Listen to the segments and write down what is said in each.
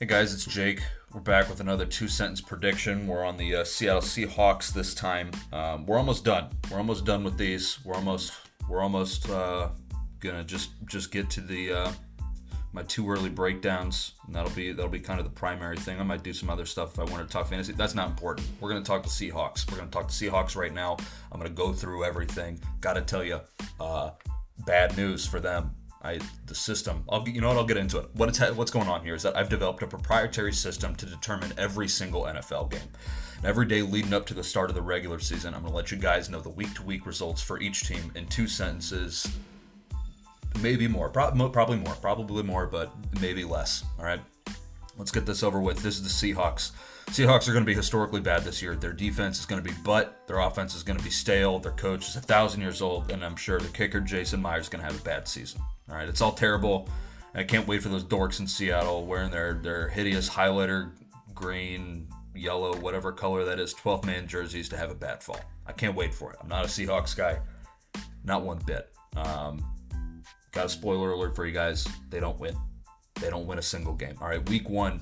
Hey guys, it's Jake. We're back with another two sentence prediction. We're on the uh, Seattle Seahawks this time. Um, we're almost done. We're almost done with these. We're almost we're almost uh, gonna just just get to the uh, my two early breakdowns. And that'll be that'll be kind of the primary thing. I might do some other stuff if I want to talk fantasy. That's not important. We're gonna talk the Seahawks. We're gonna talk the Seahawks right now. I'm gonna go through everything. Got to tell you, uh, bad news for them. I, the system. I'll you know what I'll get into it. What it's what's going on here is that I've developed a proprietary system to determine every single NFL game. And every day leading up to the start of the regular season, I'm going to let you guys know the week to week results for each team in two sentences, maybe more, Pro- probably more, probably more, but maybe less. All right, let's get this over with. This is the Seahawks. Seahawks are going to be historically bad this year. Their defense is going to be butt. Their offense is going to be stale. Their coach is a thousand years old, and I'm sure the kicker Jason Myers is going to have a bad season. All right, it's all terrible. I can't wait for those dorks in Seattle wearing their their hideous highlighter green, yellow, whatever color that is, 12 man jerseys to have a bad fall. I can't wait for it. I'm not a Seahawks guy, not one bit. Um, got a spoiler alert for you guys. They don't win. They don't win a single game. All right, week one,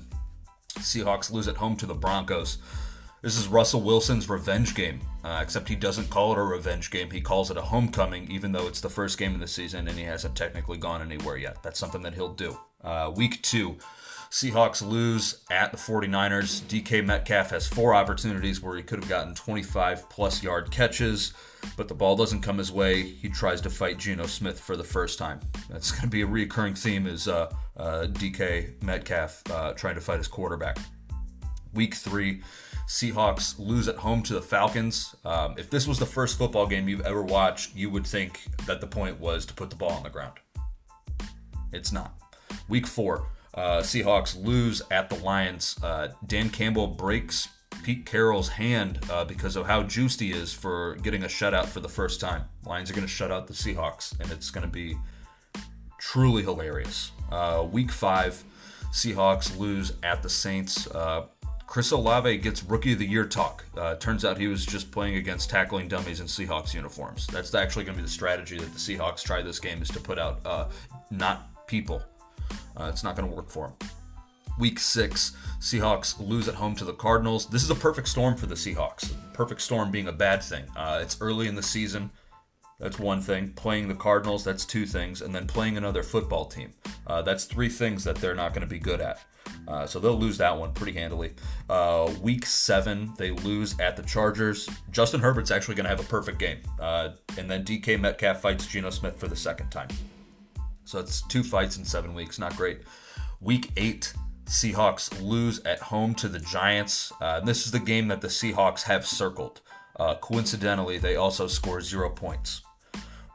Seahawks lose at home to the Broncos. This is Russell Wilson's revenge game, uh, except he doesn't call it a revenge game. He calls it a homecoming, even though it's the first game of the season and he hasn't technically gone anywhere yet. That's something that he'll do. Uh, week two, Seahawks lose at the 49ers. DK Metcalf has four opportunities where he could have gotten 25 plus yard catches, but the ball doesn't come his way. He tries to fight Geno Smith for the first time. That's going to be a recurring theme is uh, uh DK Metcalf uh, trying to fight his quarterback. Week three, Seahawks lose at home to the Falcons. Um, if this was the first football game you've ever watched, you would think that the point was to put the ball on the ground. It's not. Week four, uh, Seahawks lose at the Lions. Uh, Dan Campbell breaks Pete Carroll's hand uh, because of how juiced he is for getting a shutout for the first time. Lions are going to shut out the Seahawks, and it's going to be truly hilarious. Uh, week five, Seahawks lose at the Saints. Uh, Chris Olave gets Rookie of the Year talk. Uh, turns out he was just playing against tackling dummies in Seahawks uniforms. That's actually going to be the strategy that the Seahawks try this game is to put out not people. Uh, it's not going to work for them. Week six, Seahawks lose at home to the Cardinals. This is a perfect storm for the Seahawks. Perfect storm being a bad thing. Uh, it's early in the season. That's one thing. Playing the Cardinals, that's two things. And then playing another football team. Uh, that's three things that they're not going to be good at. Uh, so they'll lose that one pretty handily. Uh, week seven, they lose at the Chargers. Justin Herbert's actually going to have a perfect game. Uh, and then DK Metcalf fights Geno Smith for the second time. So it's two fights in seven weeks. Not great. Week eight, Seahawks lose at home to the Giants. Uh, this is the game that the Seahawks have circled. Uh, coincidentally, they also score zero points.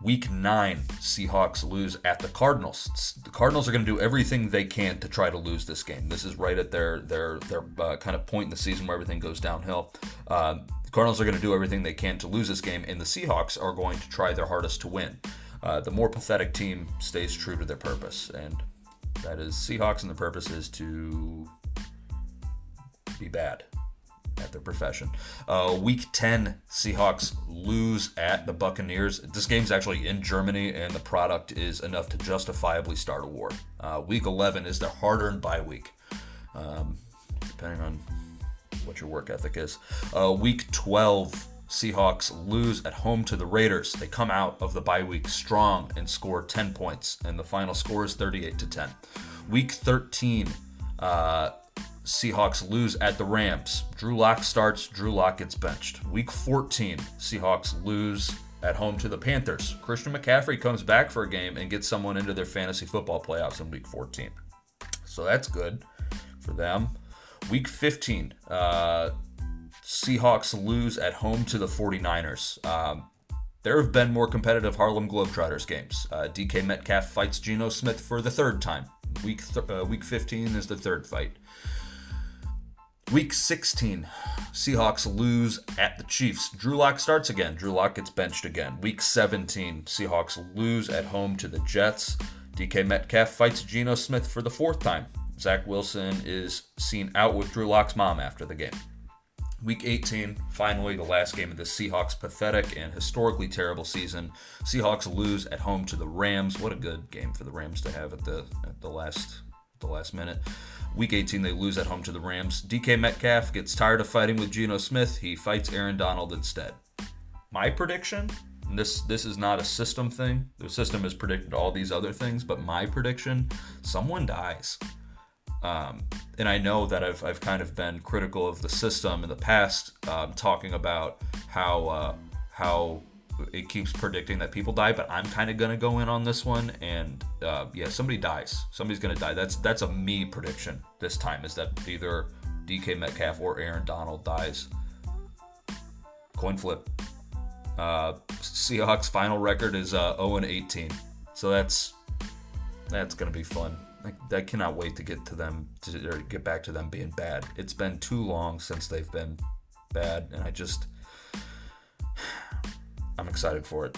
Week nine, Seahawks lose at the Cardinals. The Cardinals are going to do everything they can to try to lose this game. This is right at their their their uh, kind of point in the season where everything goes downhill. Uh, the Cardinals are going to do everything they can to lose this game, and the Seahawks are going to try their hardest to win. Uh, the more pathetic team stays true to their purpose, and that is Seahawks, and the purpose is to be bad at their profession. Uh, week 10, Seahawks lose at the Buccaneers. This game's actually in Germany, and the product is enough to justifiably start a war. Uh, week 11 is their hard earned bye week, um, depending on what your work ethic is. Uh, week 12, Seahawks lose at home to the Raiders. They come out of the bye week strong and score 10 points, and the final score is 38 to 10. Week 13, uh, Seahawks lose at the Rams. Drew Lock starts, Drew Lock gets benched. Week 14, Seahawks lose at home to the Panthers. Christian McCaffrey comes back for a game and gets someone into their fantasy football playoffs in week 14. So that's good for them. Week 15, uh, Seahawks lose at home to the 49ers. Um, there have been more competitive Harlem Globetrotters games. Uh, DK Metcalf fights Geno Smith for the third time. Week th- uh, week 15 is the third fight. Week 16, Seahawks lose at the Chiefs. Drew Lock starts again. Drew Lock gets benched again. Week 17, Seahawks lose at home to the Jets. DK Metcalf fights Geno Smith for the fourth time. Zach Wilson is seen out with Drew Lock's mom after the game. Week 18, finally, the last game of the Seahawks' pathetic and historically terrible season. Seahawks lose at home to the Rams. What a good game for the Rams to have at the at the last the last minute. Week 18, they lose at home to the Rams. DK Metcalf gets tired of fighting with Geno Smith. He fights Aaron Donald instead. My prediction this this is not a system thing. The system has predicted all these other things, but my prediction: someone dies. Um, and I know that I've, I've kind of been critical of the system in the past, um, talking about how uh, how it keeps predicting that people die, but I'm kind of gonna go in on this one, and uh, yeah, somebody dies. Somebody's gonna die. That's that's a me prediction this time. Is that either DK Metcalf or Aaron Donald dies? Coin flip. Uh, Seahawks final record is uh, 0 18, so that's that's gonna be fun. I, I cannot wait to get to them to or get back to them being bad. It's been too long since they've been bad, and I just I'm excited for it.